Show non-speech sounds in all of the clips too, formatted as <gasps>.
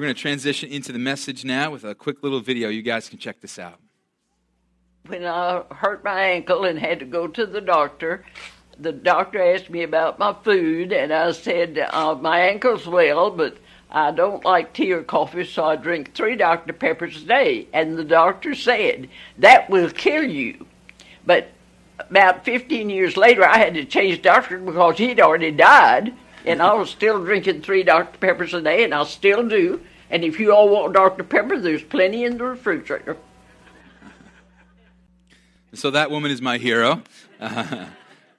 we're going to transition into the message now with a quick little video. You guys can check this out. When I hurt my ankle and had to go to the doctor, the doctor asked me about my food, and I said, uh, My ankle's well, but I don't like tea or coffee, so I drink three Dr. Peppers a day. And the doctor said, That will kill you. But about 15 years later, I had to change doctor because he'd already died, and I was still drinking three Dr. Peppers a day, and I still do. And if you all want Dr. Pepper, there's plenty in the refrigerator. So that woman is my hero. <laughs>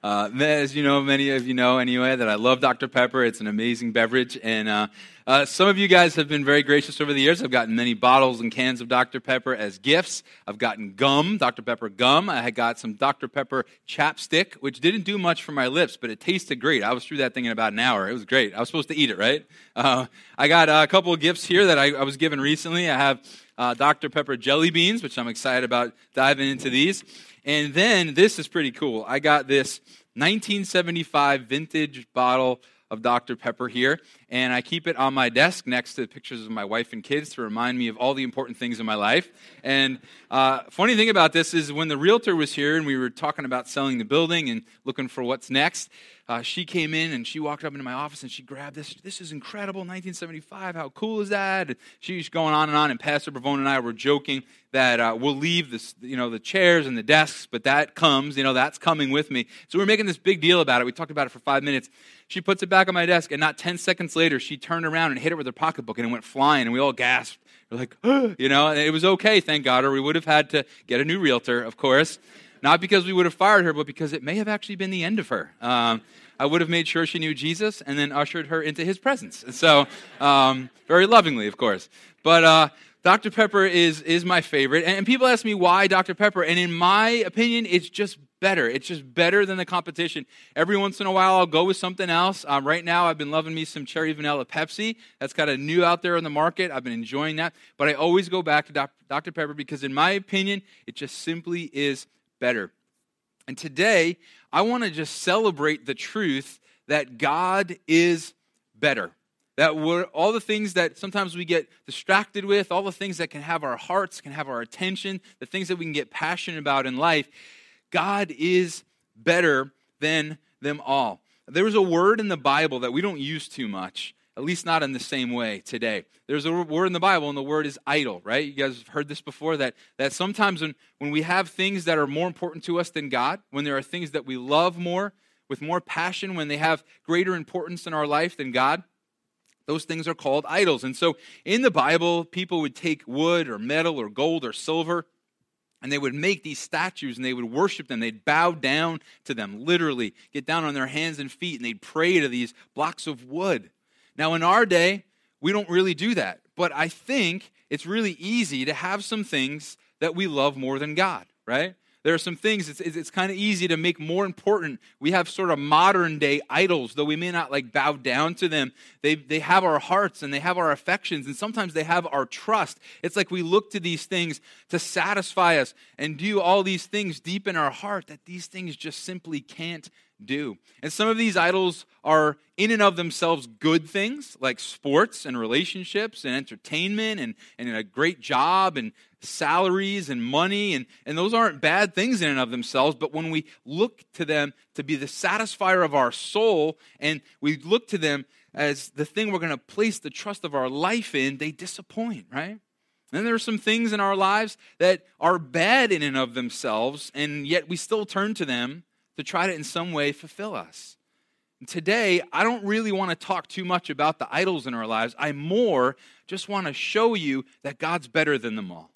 Uh, as you know, many of you know anyway, that I love Dr. Pepper. It's an amazing beverage. And uh, uh, some of you guys have been very gracious over the years. I've gotten many bottles and cans of Dr. Pepper as gifts. I've gotten gum, Dr. Pepper gum. I had got some Dr. Pepper chapstick, which didn't do much for my lips, but it tasted great. I was through that thing in about an hour. It was great. I was supposed to eat it, right? Uh, I got a couple of gifts here that I, I was given recently. I have uh, Dr. Pepper jelly beans, which I'm excited about diving into these. And then this is pretty cool. I got this 1975 vintage bottle of Dr. Pepper here, and I keep it on my desk next to pictures of my wife and kids to remind me of all the important things in my life. And uh, funny thing about this is when the realtor was here and we were talking about selling the building and looking for what's next, uh, she came in and she walked up into my office and she grabbed this. This is incredible, 1975. How cool is that? she's going on and on. And Pastor Bravone and I were joking that uh, we'll leave this, you know, the chairs and the desks, but that comes, you know, that's coming with me. So we're making this big deal about it. We talked about it for five minutes. She puts it back on my desk, and not 10 seconds later, she turned around and hit it with her pocketbook, and it went flying, and we all gasped. We're like, <gasps> you know, and it was okay, thank God, or we would have had to get a new realtor, of course. Not because we would have fired her, but because it may have actually been the end of her. Um, I would have made sure she knew Jesus and then ushered her into his presence. <laughs> So, um, very lovingly, of course. But uh, Dr. Pepper is, is my favorite. And people ask me why Dr. Pepper. And in my opinion, it's just better. It's just better than the competition. Every once in a while, I'll go with something else. Um, right now, I've been loving me some cherry vanilla Pepsi. That's kind of new out there in the market. I've been enjoying that. But I always go back to Dr. Pepper because, in my opinion, it just simply is better. And today, I want to just celebrate the truth that God is better. That we're, all the things that sometimes we get distracted with, all the things that can have our hearts, can have our attention, the things that we can get passionate about in life, God is better than them all. There was a word in the Bible that we don't use too much, at least not in the same way today. There's a word in the Bible, and the word is idol, right? You guys have heard this before that, that sometimes when, when we have things that are more important to us than God, when there are things that we love more, with more passion, when they have greater importance in our life than God, those things are called idols. And so in the Bible, people would take wood or metal or gold or silver and they would make these statues and they would worship them. They'd bow down to them, literally, get down on their hands and feet, and they'd pray to these blocks of wood. Now, in our day, we don't really do that. But I think it's really easy to have some things that we love more than God, right? There are some things it's, it's, kind of easy to make more important. We have sort of modern day idols, though we may not like bow down to them. They, they have our hearts and they have our affections, and sometimes they have our trust. It's like we look to these things to satisfy us and do all these things deep in our heart that these things just simply can't do. And some of these idols are in and of themselves good things, like sports and relationships and entertainment and, and a great job and salaries and money. And, and those aren't bad things in and of themselves. But when we look to them to be the satisfier of our soul and we look to them as the thing we're going to place the trust of our life in, they disappoint, right? And there are some things in our lives that are bad in and of themselves, and yet we still turn to them to try to in some way fulfill us. And today, I don't really want to talk too much about the idols in our lives. I more just want to show you that God's better than them all.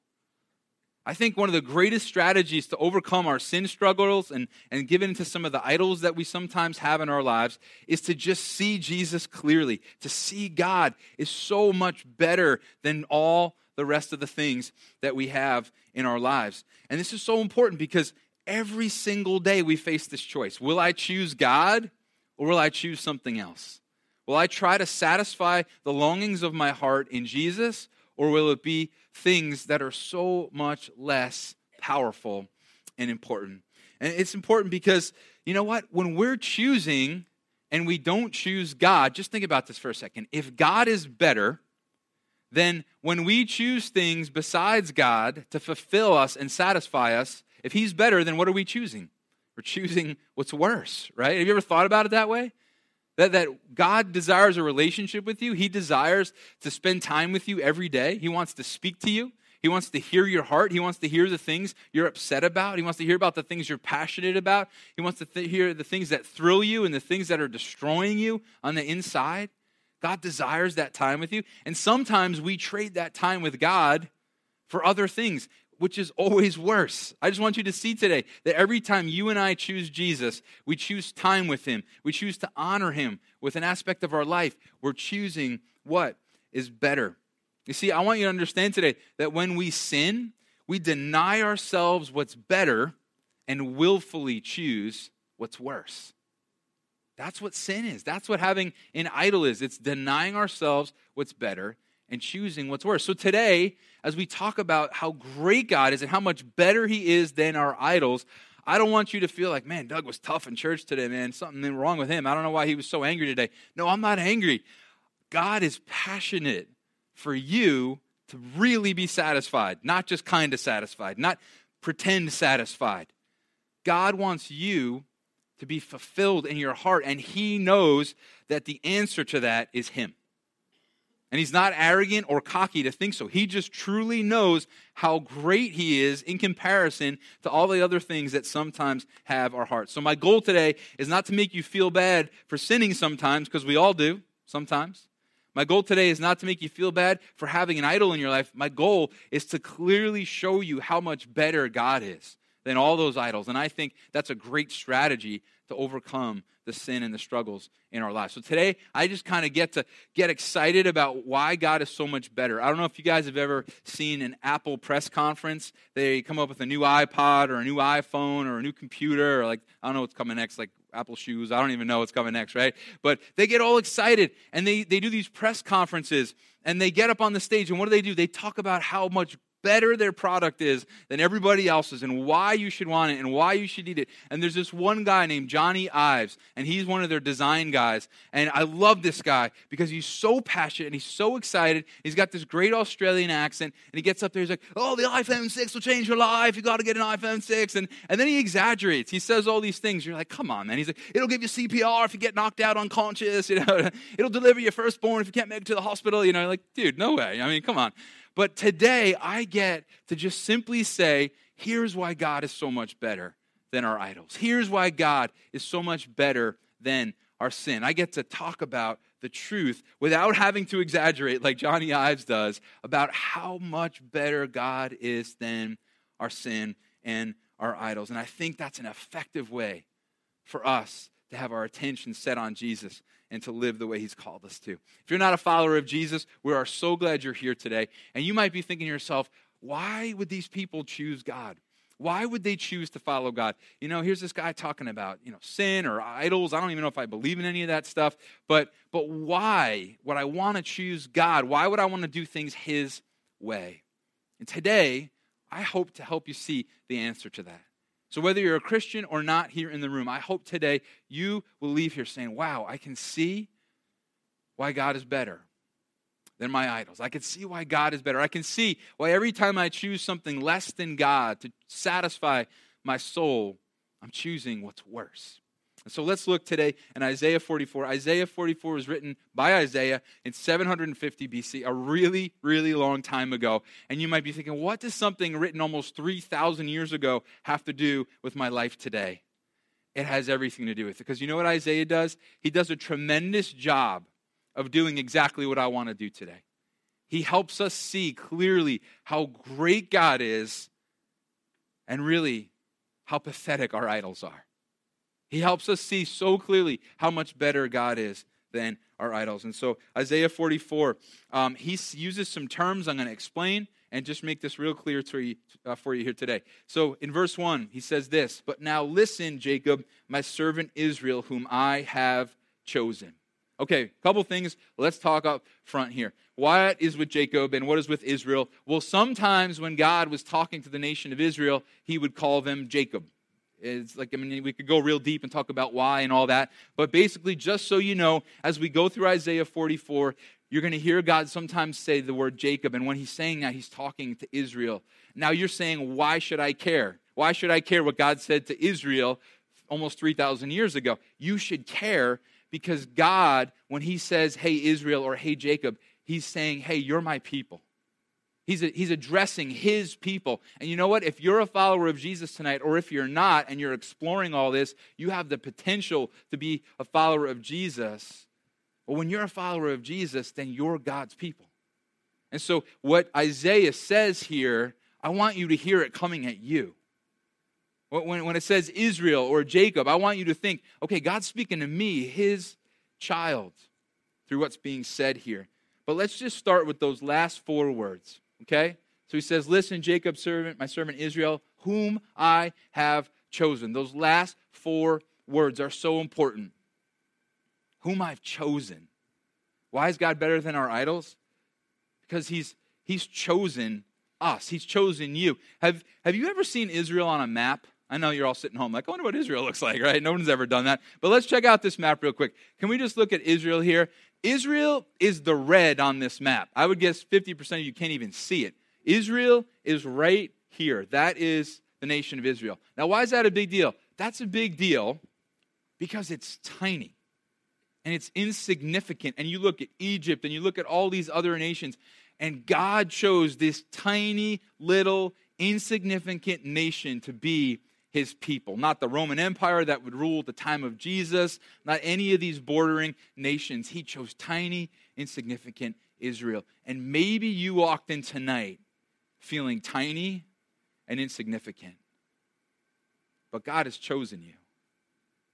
I think one of the greatest strategies to overcome our sin struggles and, and give into some of the idols that we sometimes have in our lives is to just see Jesus clearly. To see God is so much better than all the rest of the things that we have in our lives. And this is so important because Every single day we face this choice. Will I choose God or will I choose something else? Will I try to satisfy the longings of my heart in Jesus or will it be things that are so much less powerful and important? And it's important because, you know what? When we're choosing and we don't choose God, just think about this for a second. If God is better, then when we choose things besides God to fulfill us and satisfy us, if He's better, then what are we choosing? We're choosing what's worse, right? Have you ever thought about it that way? That, that God desires a relationship with you. He desires to spend time with you every day. He wants to speak to you. He wants to hear your heart. He wants to hear the things you're upset about. He wants to hear about the things you're passionate about. He wants to th- hear the things that thrill you and the things that are destroying you on the inside. God desires that time with you. And sometimes we trade that time with God for other things, which is always worse. I just want you to see today that every time you and I choose Jesus, we choose time with Him, we choose to honor Him with an aspect of our life. We're choosing what is better. You see, I want you to understand today that when we sin, we deny ourselves what's better and willfully choose what's worse. That's what sin is. That's what having an idol is. It's denying ourselves what's better and choosing what's worse. So today, as we talk about how great God is and how much better He is than our idols, I don't want you to feel like, man, Doug was tough in church today, man. Something wrong with him. I don't know why he was so angry today. No, I'm not angry. God is passionate for you to really be satisfied, not just kind of satisfied, not pretend satisfied. God wants you to be fulfilled in your heart. And He knows that the answer to that is Him. And He's not arrogant or cocky to think so. He just truly knows how great He is in comparison to all the other things that sometimes have our hearts. So, my goal today is not to make you feel bad for sinning sometimes, because we all do sometimes. My goal today is not to make you feel bad for having an idol in your life. My goal is to clearly show you how much better God is than all those idols. And I think that's a great strategy to overcome the sin and the struggles in our lives. So today, I just kind of get to get excited about why God is so much better. I don't know if you guys have ever seen an Apple press conference. They come up with a new iPod or a new iPhone or a new computer or like, I don't know what's coming next, like Apple shoes. I don't even know what's coming next, right? But they get all excited and they, they do these press conferences and they get up on the stage and what do they do? They talk about how much better their product is than everybody else's and why you should want it and why you should eat it. And there's this one guy named Johnny Ives, and he's one of their design guys. And I love this guy because he's so passionate and he's so excited. He's got this great Australian accent, and he gets up there, he's like, Oh, the iPhone 6 will change your life. You got to get an iPhone 6. And, and then he exaggerates. He says all these things. You're like, Come on, man. He's like, It'll give you CPR if you get knocked out unconscious. You know, <laughs> it'll deliver your firstborn if you can't make it to the hospital. You know, like, dude, no way. I mean, come on. But today, I get to just simply say, here's why God is so much better than our idols. Here's why God is so much better than our sin. I get to talk about the truth without having to exaggerate like Johnny Ives does about how much better God is than our sin and our idols. And I think that's an effective way for us to have our attention set on Jesus and to live the way He's called us to. If you're not a follower of Jesus, we are so glad you're here today. And you might be thinking to yourself, why would these people choose God? Why would they choose to follow God? You know, here's this guy talking about, you know, sin or idols. I don't even know if I believe in any of that stuff, but but why would I want to choose God? Why would I want to do things his way? And today, I hope to help you see the answer to that. So, whether you're a Christian or not here in the room, I hope today you will leave here saying, Wow, I can see why God is better than my idols. I can see why God is better. I can see why every time I choose something less than God to satisfy my soul, I'm choosing what's worse. And so let's look today in Isaiah 44. Isaiah 44 was written by Isaiah in 750 BC, a really, really long time ago. And you might be thinking, what does something written almost 3,000 years ago have to do with my life today? It has everything to do with it. Because you know what Isaiah does? He does a tremendous job of doing exactly what I want to do today. He helps us see clearly how great God is and really how pathetic our idols are. He helps us see so clearly how much better God is than our idols. And so, Isaiah 44, um, he uses some terms I'm going to explain and just make this real clear to you, uh, for you here today. So, in verse 1, he says this But now listen, Jacob, my servant Israel, whom I have chosen. Okay, a couple things. Let's talk up front here. What is with Jacob and what is with Israel? Well, sometimes when God was talking to the nation of Israel, he would call them Jacob. It's like, I mean, we could go real deep and talk about why and all that. But basically, just so you know, as we go through Isaiah 44, you're going to hear God sometimes say the word Jacob, and when he's saying that, he's talking to Israel. Now you're saying, Why should I care? Why should I care what God said to Israel almost 3,000 years ago? You should care because God, when he says, Hey, Israel, or Hey, Jacob, he's saying, Hey, you're my people. He's, a, he's addressing his people. And you know what? If you're a follower of Jesus tonight, or if you're not, and you're exploring all this, you have the potential to be a follower of Jesus. But when you're a follower of Jesus, then you're God's people. And so, what Isaiah says here, I want you to hear it coming at you. When, when it says Israel or Jacob, I want you to think, okay, God's speaking to me, his child, through what's being said here. But let's just start with those last four words. Okay? So he says, Listen, Jacob's servant, my servant Israel, whom I have chosen. Those last four words are so important. Whom I've chosen. Why is God better than our idols? Because he's, he's chosen us, He's chosen you. Have, have you ever seen Israel on a map? I know you're all sitting home like, I wonder what Israel looks like, right? No one's ever done that. But let's check out this map real quick. Can we just look at Israel here? Israel is the red on this map. I would guess 50% of you can't even see it. Israel is right here. That is the nation of Israel. Now, why is that a big deal? That's a big deal because it's tiny and it's insignificant. And you look at Egypt and you look at all these other nations, and God chose this tiny, little, insignificant nation to be his people. Not the Roman Empire that would rule at the time of Jesus, not any of these bordering nations. He chose tiny, insignificant Israel. And maybe you walked in tonight feeling tiny and insignificant. But God has chosen you.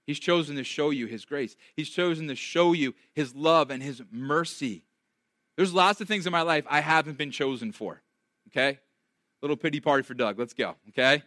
He's chosen to show you His grace. He's chosen to show you His love and His mercy. There's lots of things in my life I haven't been chosen for. Okay? Little pity party for Doug. Let's go. Okay?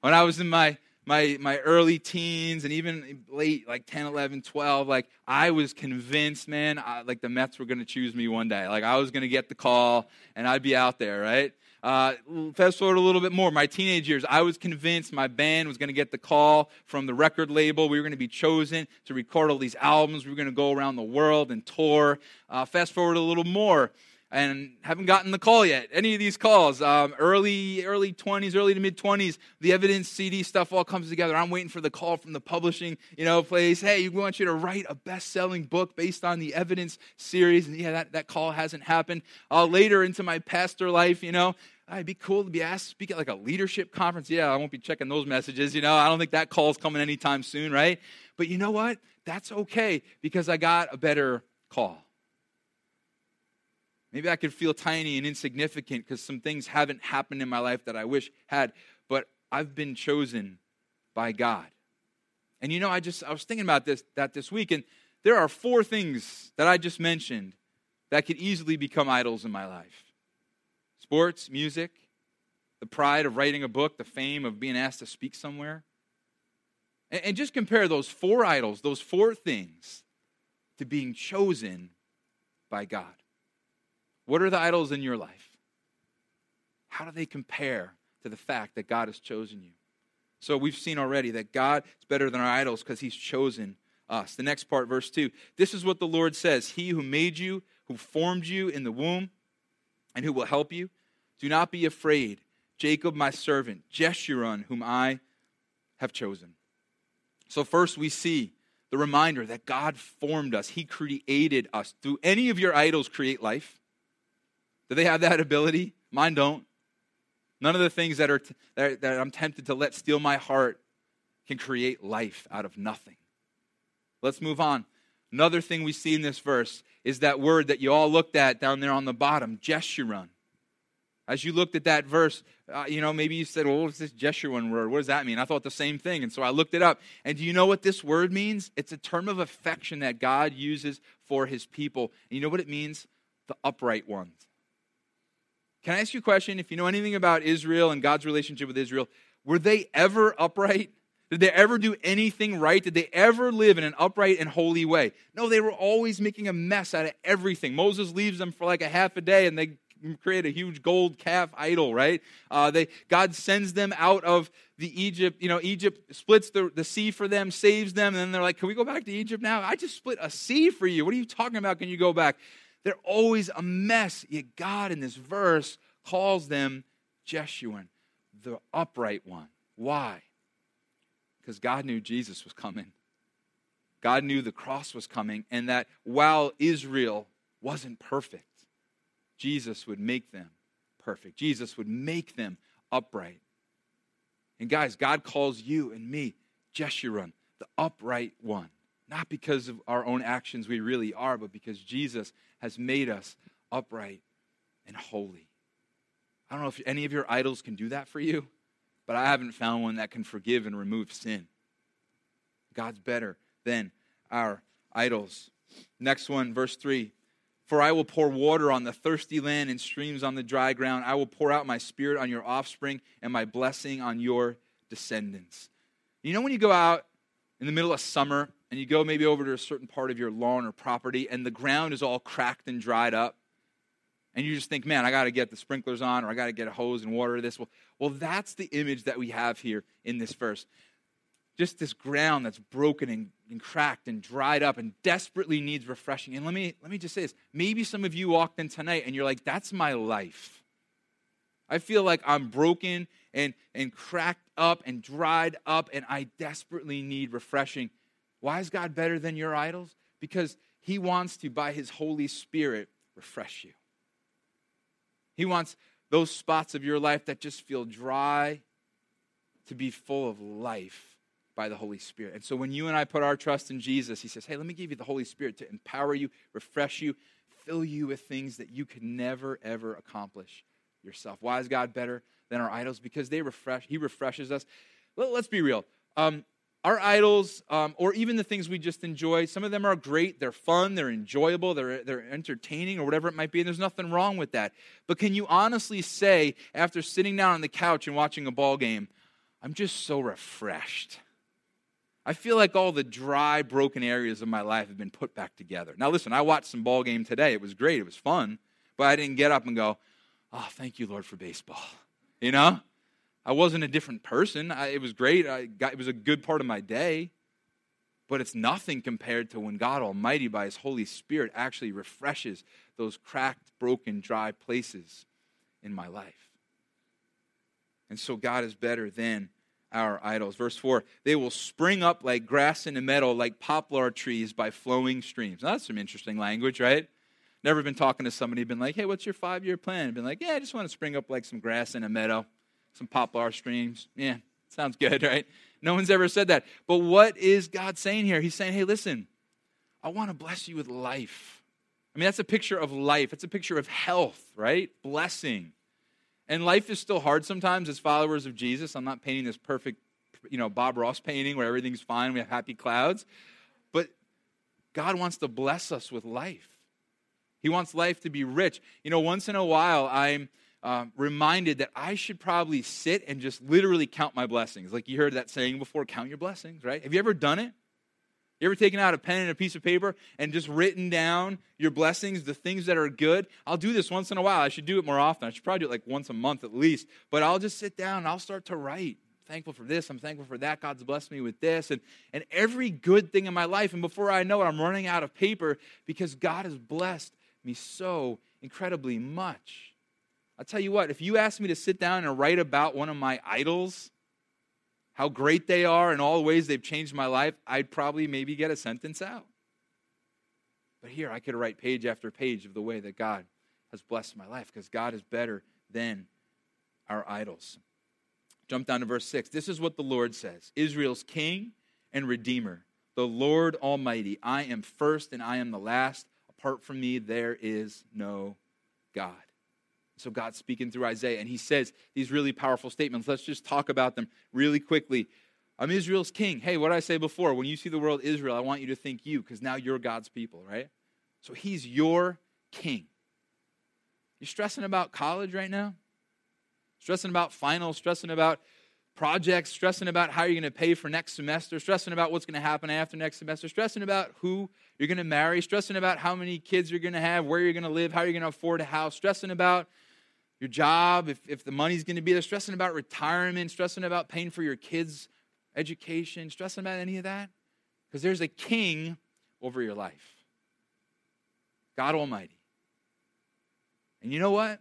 When I was in my my my early teens and even late like 10 11 12 like i was convinced man I, like the mets were going to choose me one day. Like i was going to get the call and i'd be out there right? Uh, fast forward a little bit more. My teenage years i was convinced my band was going to get the call from the record label. We were going to be chosen to record all these albums. We were going to go around the world and tour. Uh, fast forward a little more and haven't gotten the call yet. Any of these calls, um, early early 20s, early to mid 20s, the evidence CD stuff all comes together. I'm waiting for the call from the publishing, you know, place. Hey, we want you to write a best-selling book based on the evidence series, and yeah, that, that call hasn't happened. Uh, later into my pastor life, you know, it'd be cool to be asked to speak at like a leadership conference. Yeah, I won't be checking those messages. You know, I don't think that call's coming anytime soon, right? But you know what? That's okay because I got a better call. Maybe I could feel tiny and insignificant because some things haven't happened in my life that I wish had, but I've been chosen by God. And you know, I just I was thinking about this that this week, and there are four things that I just mentioned that could easily become idols in my life. Sports, music, the pride of writing a book, the fame of being asked to speak somewhere. And, and just compare those four idols, those four things, to being chosen by God. What are the idols in your life? How do they compare to the fact that God has chosen you? So we've seen already that God is better than our idols because he's chosen us. The next part, verse 2. This is what the Lord says He who made you, who formed you in the womb, and who will help you. Do not be afraid, Jacob, my servant, Jeshurun, whom I have chosen. So, first we see the reminder that God formed us, He created us. Do any of your idols create life? Do they have that ability? Mine don't. None of the things that, are t- that, that I'm tempted to let steal my heart can create life out of nothing. Let's move on. Another thing we see in this verse is that word that you all looked at down there on the bottom, Jeshurun. As you looked at that verse, uh, you know, maybe you said, well, what's this Jeshurun word? What does that mean? I thought the same thing. And so I looked it up. And do you know what this word means? It's a term of affection that God uses for his people. And you know what it means? The upright ones. Can I ask you a question? If you know anything about Israel and God's relationship with Israel, were they ever upright? Did they ever do anything right? Did they ever live in an upright and holy way? No, they were always making a mess out of everything. Moses leaves them for like a half a day and they create a huge gold calf idol, right? Uh, they, God sends them out of the Egypt, you know, Egypt splits the, the sea for them, saves them, and then they're like, Can we go back to Egypt now? I just split a sea for you. What are you talking about? Can you go back? They're always a mess. Yet God in this verse calls them Jeshurun, the upright one. Why? Because God knew Jesus was coming. God knew the cross was coming, and that while Israel wasn't perfect, Jesus would make them perfect. Jesus would make them upright. And guys, God calls you and me Jeshurun, the upright one. Not because of our own actions we really are, but because Jesus has made us upright and holy. I don't know if any of your idols can do that for you, but I haven't found one that can forgive and remove sin. God's better than our idols. Next one, verse 3 For I will pour water on the thirsty land and streams on the dry ground. I will pour out my spirit on your offspring and my blessing on your descendants. You know, when you go out in the middle of summer and you go maybe over to a certain part of your lawn or property and the ground is all cracked and dried up, and you just think, man, I got to get the sprinklers on or I got to get a hose and water this. Well, well, that's the image that we have here in this verse. Just this ground that's broken and, and cracked and dried up and desperately needs refreshing. And let me, let me just say this. Maybe some of you walked in tonight and you're like, that's my life. I feel like I'm broken and, and cracked up and dried up, and I desperately need refreshing. Why is God better than your idols? Because He wants to, by His Holy Spirit, refresh you. He wants those spots of your life that just feel dry to be full of life by the Holy Spirit. And so when you and I put our trust in Jesus, He says, Hey, let me give you the Holy Spirit to empower you, refresh you, fill you with things that you could never, ever accomplish yourself. Why is God better than our idols? Because they refresh, He refreshes us. Let, us be real. Um, our idols, um, or even the things we just enjoy, some of them are great. They're fun, they're enjoyable, they're, they're entertaining, or whatever it might be, and there's nothing wrong with that. But can you honestly say, after sitting down on the couch and watching a ball game, I'm just so refreshed? I feel like all the dry, broken areas of my life have been put back together. Now, listen, I watched some ball game today. It was great, it was fun, but I didn't get up and go, oh, thank you, Lord, for baseball. You know? I wasn't a different person. I, it was great. I got, it was a good part of my day. But it's nothing compared to when God Almighty, by His Holy Spirit, actually refreshes those cracked, broken, dry places in my life. And so God is better than our idols. Verse 4 They will spring up like grass in a meadow, like poplar trees by flowing streams. Now, that's some interesting language, right? Never been talking to somebody, been like, hey, what's your five year plan? Been like, yeah, I just want to spring up like some grass in a meadow some poplar streams. Yeah, sounds good, <laughs> right? No one's ever said that. But what is God saying here? He's saying, hey, listen, I want to bless you with life. I mean, that's a picture of life, it's a picture of health, right? Blessing. And life is still hard sometimes as followers of Jesus. I'm not painting this perfect, you know, Bob Ross painting where everything's fine, we have happy clouds. But God wants to bless us with life. He wants life to be rich. You know, once in a while, I'm um, reminded that I should probably sit and just literally count my blessings. Like you heard that saying before count your blessings, right? Have you ever done it? You ever taken out a pen and a piece of paper and just written down your blessings, the things that are good? I'll do this once in a while. I should do it more often. I should probably do it like once a month at least. But I'll just sit down and I'll start to write. Thankful for this. I'm thankful for that. God's blessed me with this. And, and every good thing in my life. And before I know it, I'm running out of paper because God has blessed me so incredibly much. I'll tell you what, if you asked me to sit down and write about one of my idols, how great they are and all the ways they've changed my life, I'd probably maybe get a sentence out. But here, I could write page after page of the way that God has blessed my life because God is better than our idols. Jump down to verse 6. This is what the Lord says Israel's king and redeemer, the Lord Almighty. I am first and I am the last. Apart from me, there is no God. So God's speaking through Isaiah, and he says these really powerful statements. Let's just talk about them really quickly. I'm Israel's king. Hey, what did I say before? When you see the world Israel, I want you to think you, because now you're God's people, right? So he's your king. You're stressing about college right now? Stressing about finals, stressing about projects, stressing about how you're going to pay for next semester, stressing about what's going to happen after next semester, stressing about who you're going to marry, stressing about how many kids you're going to have, where you're going to live, how you're going to afford a house, stressing about your job, if, if the money's going to be there, stressing about retirement, stressing about paying for your kids' education, stressing about any of that? Because there's a king over your life God Almighty. And you know what?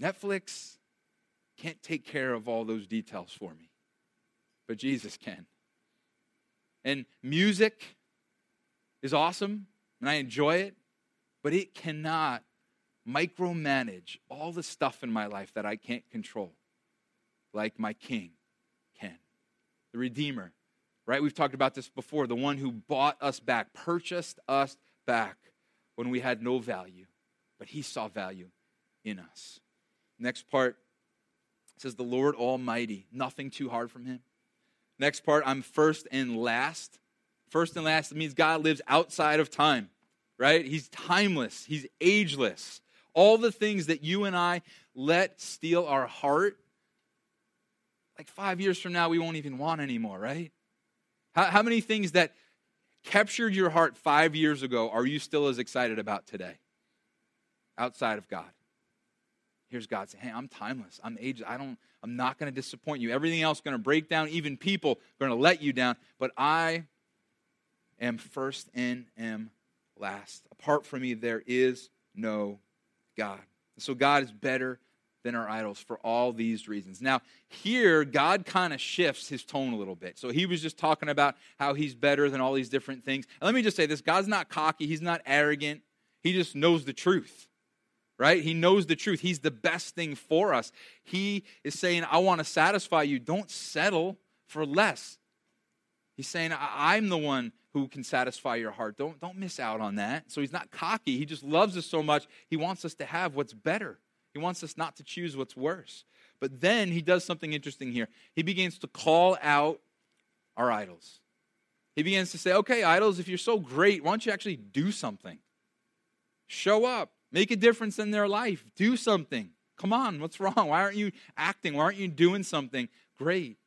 Netflix can't take care of all those details for me, but Jesus can. And music is awesome, and I enjoy it, but it cannot micromanage all the stuff in my life that I can't control, like my King can. The Redeemer, right? We've talked about this before. The one who bought us back, purchased us back when we had no value, but he saw value in us. Next part says, The Lord Almighty, nothing too hard from him. Next part, I'm first and last. First and last means God lives outside of time, right? He's timeless, He's ageless. All the things that you and I let steal our heart, like five years from now, we won't even want anymore, right? How, how many things that captured your heart five years ago are you still as excited about today outside of God? Here's God saying, Hey, I'm timeless. I'm ageless. I don't, I'm not going to disappoint you. Everything else going to break down. Even people going to let you down. But I am first and am last. Apart from me, there is no God. So God is better than our idols for all these reasons. Now, here, God kind of shifts his tone a little bit. So he was just talking about how he's better than all these different things. And let me just say this God's not cocky, he's not arrogant, he just knows the truth. Right? He knows the truth. He's the best thing for us. He is saying, I want to satisfy you. Don't settle for less. He's saying, I'm the one who can satisfy your heart. Don't, don't miss out on that. So he's not cocky. He just loves us so much. He wants us to have what's better. He wants us not to choose what's worse. But then he does something interesting here. He begins to call out our idols. He begins to say, okay, idols, if you're so great, why don't you actually do something? Show up. Make a difference in their life. Do something. Come on, what's wrong? Why aren't you acting? Why aren't you doing something great?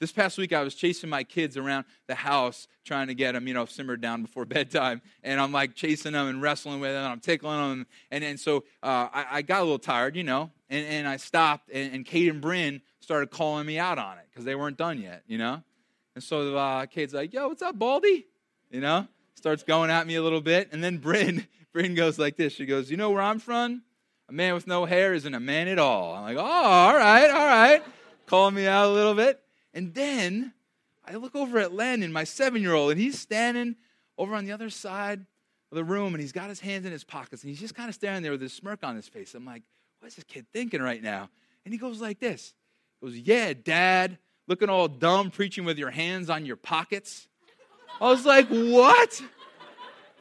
This past week, I was chasing my kids around the house trying to get them, you know, simmered down before <laughs> bedtime. And I'm like chasing them and wrestling with them. I'm tickling them. And, and so uh, I, I, got a little tired, you know, and, and I stopped. And, and Kate and Bryn started calling me out on it because they weren't done yet, you know. And so uh, Kate's like, yo, what's up, Baldy? You know, starts going at me a little bit. And then Bryn, Bryn goes like this. She goes, you know where I'm from? A man with no hair isn't a man at all. I'm like, oh, all right, all right. Calling me out a little bit. And then I look over at Landon, my seven year old, and he's standing over on the other side of the room and he's got his hands in his pockets and he's just kind of standing there with a smirk on his face. I'm like, what's this kid thinking right now? And he goes like this. He goes, Yeah, dad, looking all dumb, preaching with your hands on your pockets. I was like, What?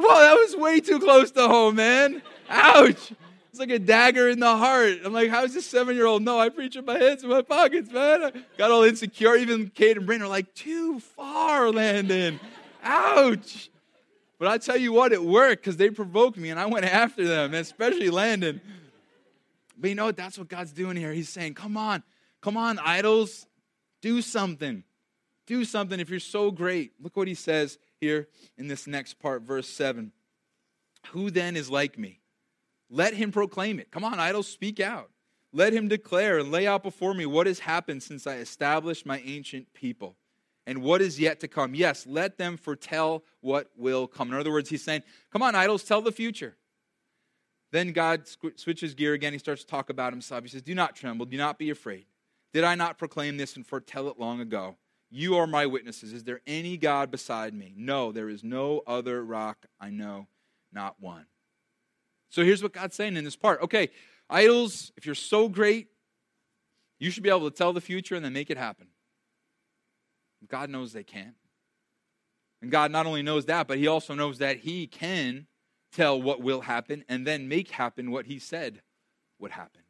Well, that was way too close to home, man. Ouch. It's like a dagger in the heart. I'm like, how's this seven year old? No, I preach with my hands in my pockets, man. I got all insecure. Even Kate and Bryn are like, too far, Landon. Ouch. But I tell you what, it worked because they provoked me and I went after them, especially Landon. But you know what? That's what God's doing here. He's saying, come on, come on, idols, do something. Do something if you're so great. Look what he says here in this next part, verse 7. Who then is like me? Let him proclaim it. Come on, idols, speak out. Let him declare and lay out before me what has happened since I established my ancient people and what is yet to come. Yes, let them foretell what will come. In other words, he's saying, Come on, idols, tell the future. Then God switches gear again. He starts to talk about himself. He says, Do not tremble, do not be afraid. Did I not proclaim this and foretell it long ago? You are my witnesses. Is there any God beside me? No, there is no other rock I know, not one. So here's what God's saying in this part. Okay, idols, if you're so great, you should be able to tell the future and then make it happen. God knows they can't. And God not only knows that, but He also knows that He can tell what will happen and then make happen what He said would happen.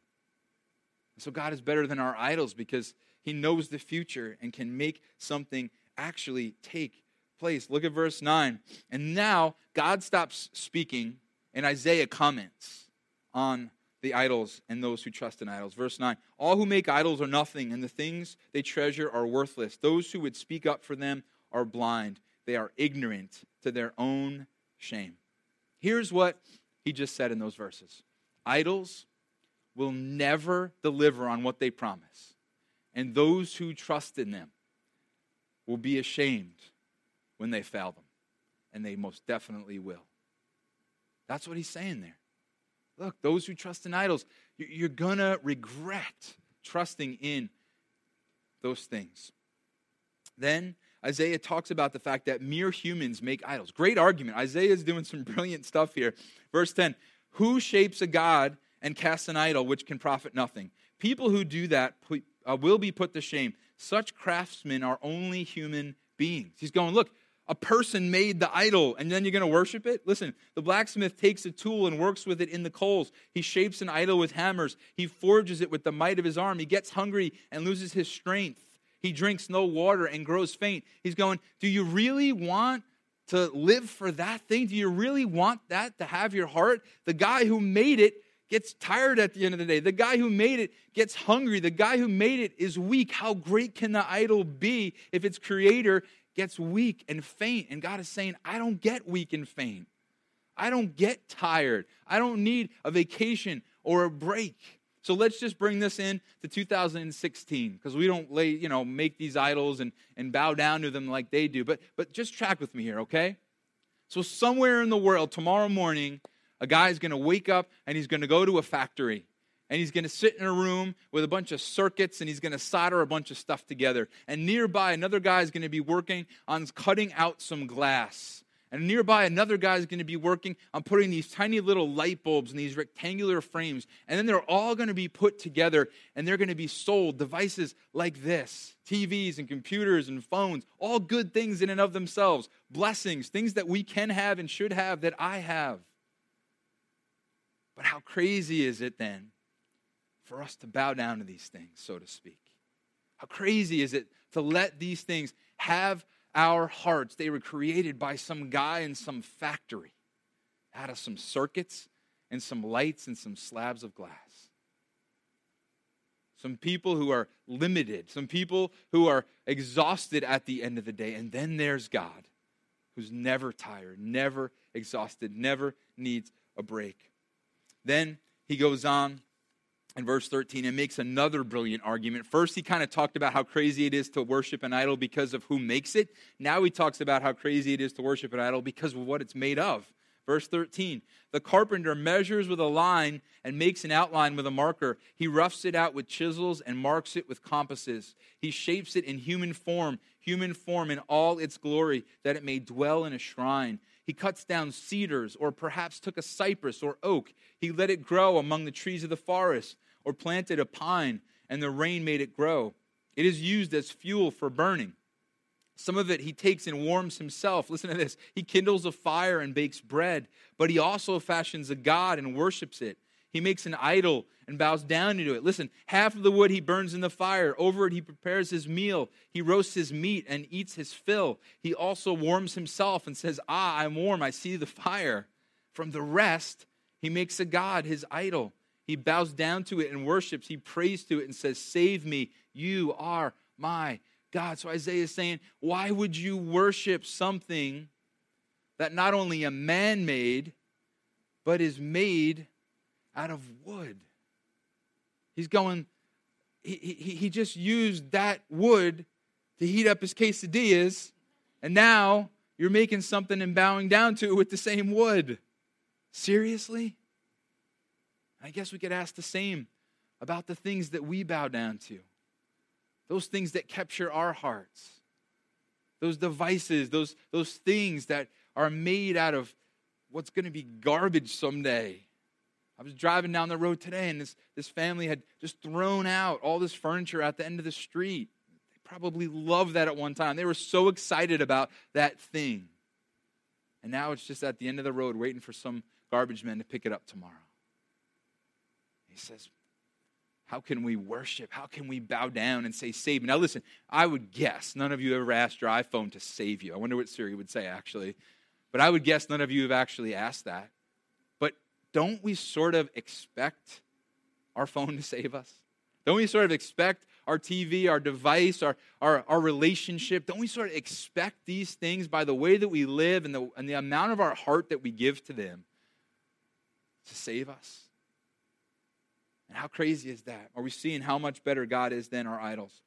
So God is better than our idols because He knows the future and can make something actually take place. Look at verse 9. And now God stops speaking and Isaiah comments on the idols and those who trust in idols. Verse 9 All who make idols are nothing, and the things they treasure are worthless. Those who would speak up for them are blind, they are ignorant to their own shame. Here's what he just said in those verses Idols will never deliver on what they promise, and those who trust in them will be ashamed when they fail them, and they most definitely will. That's what he's saying there. Look, those who trust in idols, you're going to regret trusting in those things. Then Isaiah talks about the fact that mere humans make idols. Great argument. Isaiah is doing some <laughs> brilliant stuff here. Verse 10 Who shapes a God and cast an idol which can profit nothing? People who do that uh, will be put to shame. Such craftsmen are only human beings. He's going, Look, a person made the idol and then you're going to worship it? Listen, the blacksmith takes a tool and works with it in the coals. He shapes an idol with hammers. He forges it with the might of his arm. He gets hungry and loses his strength. He drinks no water and grows faint. He's going, Do you really want to live for that thing? Do you really want that to have your heart? The guy who made it gets tired at the end of the day. The guy who made it gets hungry. The guy who made it is weak. How great can the idol be if its creator gets weak and faint? And God is saying, I don't get weak and faint. I don't get tired. I don't need a vacation or a break. So let's just bring this in to 2016 because we don't lay, you know, make these idols and, and bow down to them like they do. But but just track with me here, okay? So somewhere in the world tomorrow morning, a guy's going to wake up and he's going to go to a factory and he's going to sit in a room with a bunch of circuits and he's going to solder a bunch of stuff together. And nearby, another guy is going to be working on cutting out some glass. And nearby, another guy is going to be working on putting these tiny little light bulbs in these rectangular frames. And then they're all going to be put together and they're going to be sold. Devices like this TVs and computers and phones, all good things in and of themselves, blessings, things that we can have and should have that I have. But how crazy is it then for us to bow down to these things, so to speak? How crazy is it to let these things have our hearts. They were created by some guy in some factory out of some circuits and some lights and some slabs of glass. Some people who are limited, some people who are exhausted at the end of the day. And then there's God, who's never tired, never exhausted, never needs a break. Then he goes on in verse 13 and makes another brilliant argument. First, he kind of talked about how crazy it is to worship an idol because of who makes it. Now he talks about how crazy it is to worship an idol because of what it's made of. Verse 13 The carpenter measures with a line and makes an outline with a marker. He roughs it out with chisels and marks it with compasses. He shapes it in human form, human form in all its glory, that it may dwell in a shrine. He cuts down cedars, or perhaps took a cypress or oak. He let it grow among the trees of the forest or planted a pine, and the rain made it grow. It is used as fuel for burning. Some of it he takes and warms himself. Listen to this. He kindles a fire and bakes bread, but he also fashions a god and worships it. He makes an idol and bows down to it. Listen, half of the wood he burns in the fire. Over it he prepares his meal. He roasts his meat and eats his fill. He also warms himself and says, Ah, I'm warm. I see the fire. From the rest, he makes a god, his idol. He bows down to it and worships. He prays to it and says, Save me. You are my God. So Isaiah is saying, Why would you worship something that not only a man made, but is made out of wood? He's going, he, he, he just used that wood to heat up his quesadillas, and now you're making something and bowing down to it with the same wood. Seriously? I guess we could ask the same about the things that we bow down to, those things that capture our hearts, those devices, those, those things that are made out of what's going to be garbage someday. I was driving down the road today, and this, this family had just thrown out all this furniture at the end of the street. They probably loved that at one time. They were so excited about that thing. And now it's just at the end of the road waiting for some garbage men to pick it up tomorrow. He says, How can we worship? How can we bow down and say, Save me? Now, listen, I would guess none of you ever asked your iPhone to save you. I wonder what Siri would say, actually. But I would guess none of you have actually asked that. Don't we sort of expect our phone to save us? Don't we sort of expect our TV, our device, our, our, our relationship? Don't we sort of expect these things by the way that we live and the, and the amount of our heart that we give to them to save us? And how crazy is that? Are we seeing how much better God is than our idols?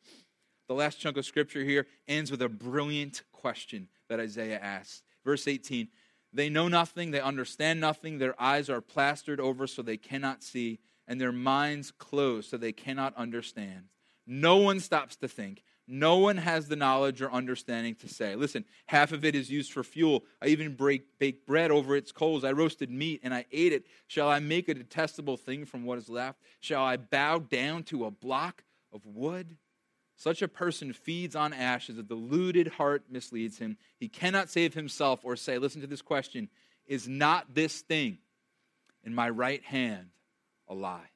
The last chunk of scripture here ends with a brilliant question that Isaiah asks. Verse 18 They know nothing, they understand nothing, their eyes are plastered over so they cannot see, and their minds closed so they cannot understand. No one stops to think. No one has the knowledge or understanding to say. Listen, half of it is used for fuel. I even break, bake bread over its coals. I roasted meat and I ate it. Shall I make a detestable thing from what is left? Shall I bow down to a block of wood? Such a person feeds on ashes. A deluded heart misleads him. He cannot save himself or say, Listen to this question Is not this thing in my right hand a lie?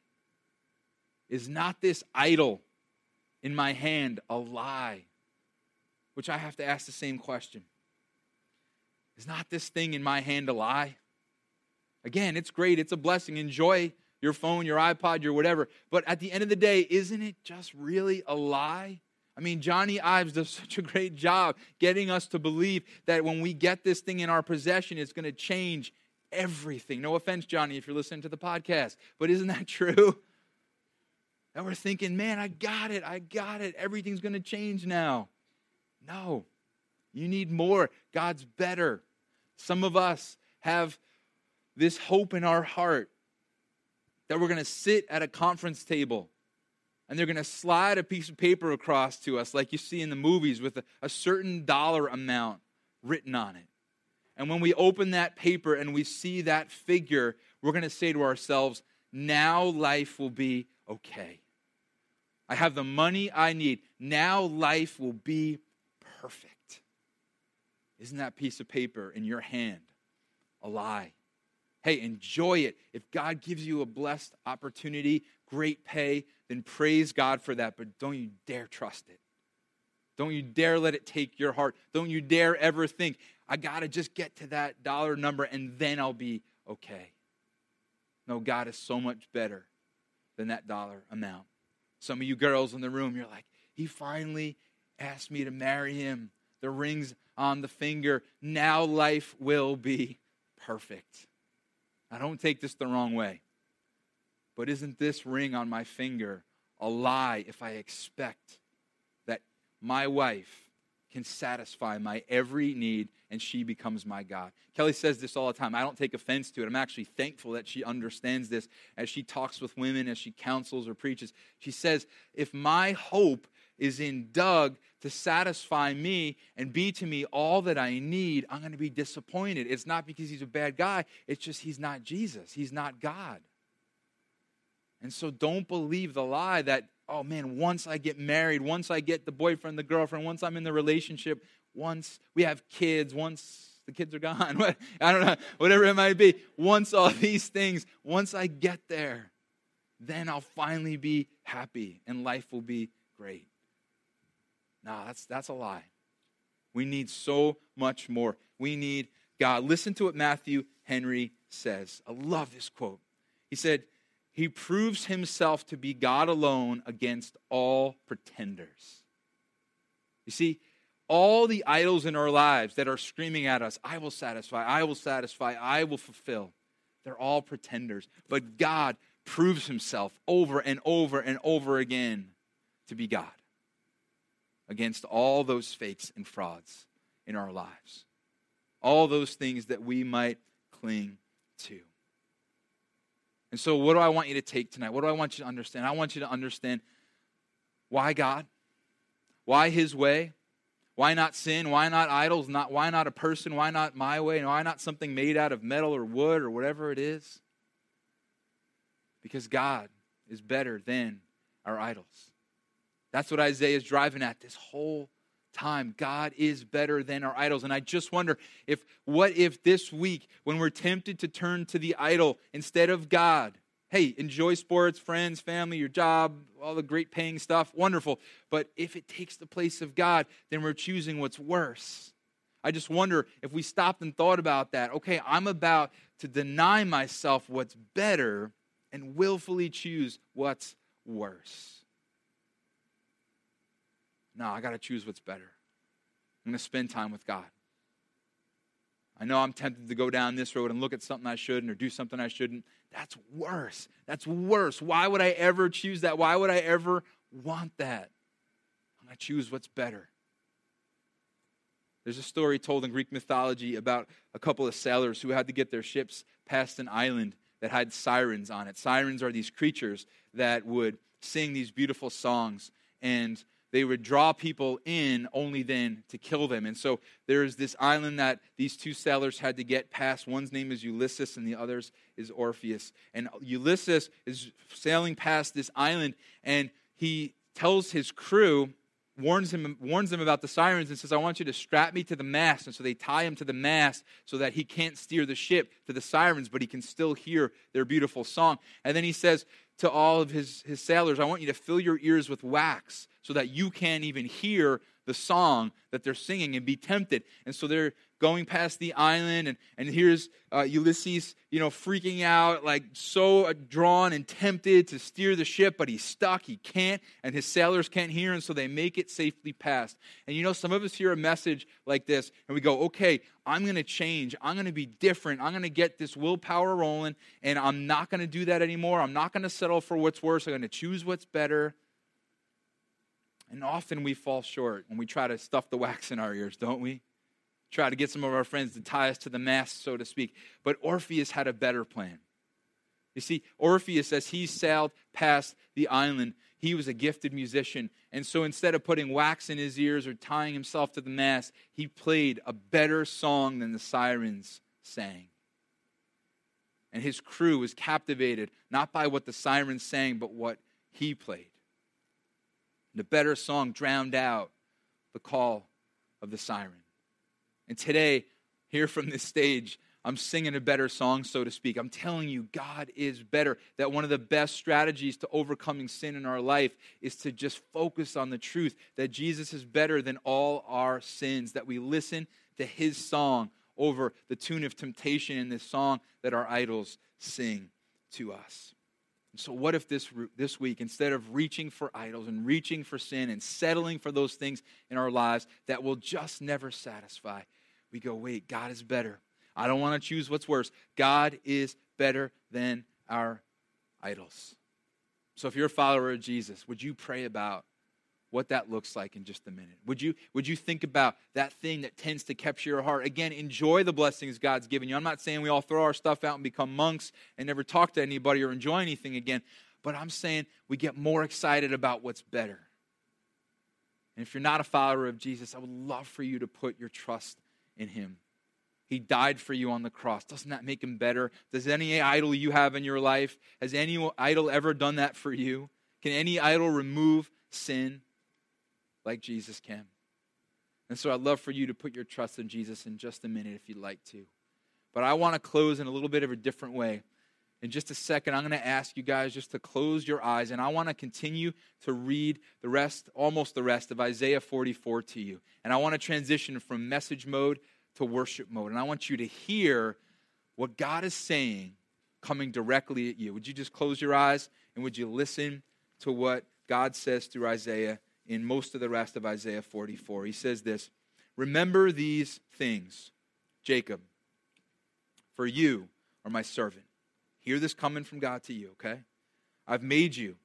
Is not this idol in my hand a lie? Which I have to ask the same question Is not this thing in my hand a lie? Again, it's great, it's a blessing. Enjoy your phone, your iPod, your whatever. But at the end of the day, isn't it just really a lie? I mean, Jony Ives does <laughs> such a great job getting us to believe that when we get this thing in our possession, it's going to change everything. No offense, Jony, if you're listening to the podcast, but isn't that <laughs> true? And we're thinking, man, I got it. I got it. Everything's going to change now. No, you need more. God's better. Some of us have this hope in our heart that we're going to sit at a conference table and they're going to slide a piece of paper across to us, like you see in the movies, with a, a certain dollar amount written on it. And when we open that paper and we see that figure, we're going to say to ourselves, now life will be okay. I have the money I need. Now life will be perfect. Isn't that piece of paper in your hand a lie? Hey, enjoy it. If God gives you a blessed opportunity, great pay, then praise God for that, but don't you dare trust it. Don't you dare let it take your heart. Don't you dare ever think, I got to just get to that dollar number and then I'll be okay. No, God is so much better than that dollar amount. Some of you girls in the room, you're like, he finally asked me to marry him. The ring's on the finger. Now life will be perfect. Now, don't take this the wrong way. But isn't this ring on my finger a lie if I expect that my wife can satisfy my every need and she becomes my God. Kelly says this all the time. I don't take offense to it. I'm actually thankful that she understands this as she talks with women, as she counsels or preaches. She says, If my hope is in Doug to satisfy me and be to me all that I need, I'm going to be disappointed. It's not because he's a bad guy, it's just he's not Jesus, he's not God. And so don't believe the lie that oh man, once I get married, once I get the boyfriend, the girlfriend, once I'm in the relationship, once we have kids, once the kids are gone, <laughs> I don't know, whatever it might be, once all these things, once I get there, then I'll finally be happy and life will be great. Nah, that's, that's a lie. We need so much more. We need God. Listen to what Matthew Henry says. I love this quote. He said, he proves himself to be God alone against all pretenders. You see, all the idols in our lives that are screaming at us, I will satisfy, I will satisfy, I will fulfill, they're all pretenders. But God proves himself over and over and over again to be God against all those fakes and frauds in our lives. All those things that we might cling to. And so, what do I want you to take tonight? What do I want you to understand? I want you to understand why God, why His way, why not sin, why not idols, not, why not a person, why not my way, and why not something made out of metal or wood or whatever it is? Because God is better than our idols. That's what Isaiah is driving at this whole time. God is better than our idols. And I just wonder if, what if this week, when we're tempted to turn to the idol instead of God, hey, enjoy sports, friends, family, your job, all the great paying stuff, wonderful. But if it takes the place of God, then we're choosing what's worse. I just wonder if we stopped and thought about that. Okay, I'm about to deny myself what's better and willfully choose what's worse. No, I got to choose what's better. I'm going to spend time with God. I know I'm tempted to go down this road and look at something I shouldn't or do something I shouldn't. That's worse. That's worse. Why would I ever choose that? Why would I ever want that? I'm going to choose what's better. There's a story told in Greek mythology about a couple of sailors who had to get their ships past an island that had sirens on it. Sirens are these creatures that would sing these beautiful songs, and they would draw people in only then to kill them. And so there's this island that these two sailors had to get past. One's name is Ulysses, and the other's is Orpheus. And Ulysses is sailing past this island, and he tells his crew warns him warns them about the sirens and says, I want you to strap me to the mast. And so they tie him to the mast so that he can't steer the ship to the sirens, but he can still hear their beautiful song. And then he says to all of his, his sailors, I want you to fill your ears with wax so that you can't even hear the song that they're singing and be tempted. And so they're going past the island, and, and here's uh, Ulysses, you know, freaking out, like so drawn and tempted to steer the ship, but he's stuck. He can't, and his sailors can't hear, and so they make it safely past. And you know, some of us hear a message like this, and we go, okay, I'm going to change. I'm going to be different. I'm going to get this willpower rolling, and I'm not going to do that anymore. I'm not going to settle for what's worse. I'm going to choose what's better. And often we fall short when we try to stuff the wax in our ears, don't we? Try to get some of our friends to tie us to the mast, so to speak. But Orpheus had a better plan. You see, Orpheus, as he sailed past the island, he was a gifted musician. And so instead of putting wax in his ears or tying himself to the mast, he played a better song than the sirens sang. And his crew was captivated not by what the sirens sang, but what he played. And The better song drowned out the call of the siren. And today, here from this stage, I'm singing a better song, so to speak. I'm telling you, God is better. That one of the best strategies to overcoming sin in our life is to just focus on the truth that Jesus is better than all our sins, that we listen to his song over the tune of temptation in this song that our idols sing to us. So, what if this, this week, instead of reaching for idols and reaching for sin and settling for those things in our lives that will just never satisfy, we go, wait, God is better. I don't want to choose what's worse. God is better than our idols. So, if you're a follower of Jesus, would you pray about what that looks like in just a minute. Would you, would you think about that thing that tends to capture your heart? Again, enjoy the blessings God's given you. I'm not saying we all throw our stuff out and become monks and never talk to anybody or enjoy anything again, but I'm saying we get more excited about what's better. And if you're not a follower of Jesus, I would love for you to put your trust in Him. He died for you on the cross. Doesn't that make him better? Does any idol you have in your life, has any idol ever done that for you? Can any idol remove sin? like Jesus can. And so I'd love for you to put your trust in Jesus in just a minute if you'd like to. But I want to close in a little bit of a different way. In just a second, I'm going to ask you guys just to close your eyes, and I want to continue to read the rest, almost the rest of Isaiah 44 to you. And I want to transition from message mode to worship mode. And I want you to hear what God is saying coming directly at you. Would you just close your eyes and would you listen to what God says through Isaiah in most of the rest of Isaiah 44. He says this Remember these things, Jacob, for you are my servant. Hear this coming from God to you, okay? I've made you.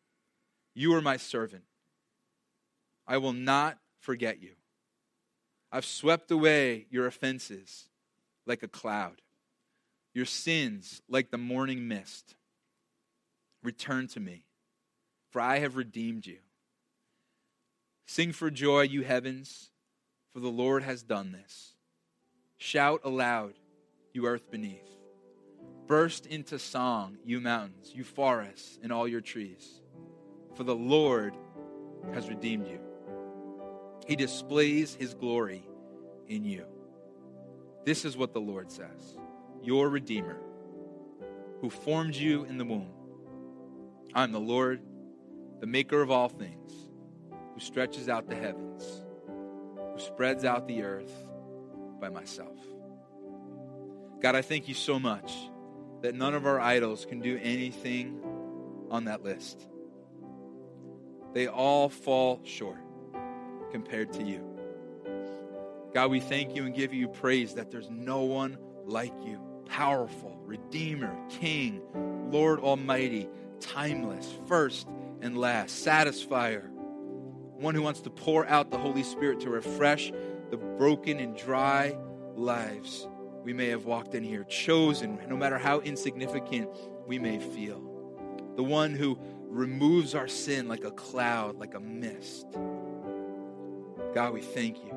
You are my servant. I will not forget you. I've swept away your offenses like a cloud, your sins like the morning mist. Return to me, for I have redeemed you. Sing for joy, you heavens, for the Lord has done this. Shout aloud, you earth beneath. Burst into song, you mountains, you forests, and all your trees. For the Lord has redeemed you. He displays his glory in you. This is what the Lord says Your Redeemer, who formed you in the womb. I'm the Lord, the maker of all things who stretches out the heavens, who spreads out the earth by myself. God, I thank you so much that none of our idols can do anything on that list. They all fall short compared to you. God, we thank you and give you praise that there's no one like you. Powerful, Redeemer, King, Lord Almighty, timeless, first and last, satisfier, one who wants to pour out the Holy Spirit to refresh the broken and dry lives we may have walked in here, chosen, no matter how insignificant we may feel. The one who removes our sin like a cloud, like a mist. God, we thank you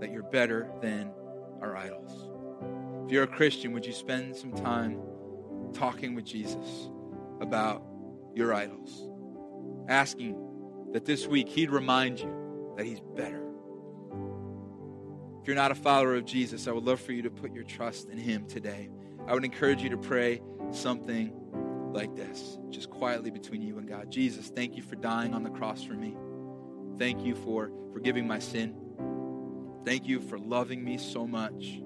that you're better than our idols. If you're a Christian, would you spend some time talking with Jesus about your idols? Asking that this week he'd remind you that he's better. You're not a follower of Jesus, I would love for you to put your trust in him today. I would encourage you to pray something like this, just quietly between you and God. Jesus, thank you for dying on the cross for me. Thank you for forgiving my sin. Thank you for loving me so much.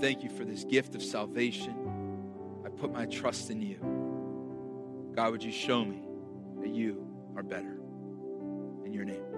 Thank you for this gift of salvation. I put my trust in you. God, would you show me that you are better? In your name.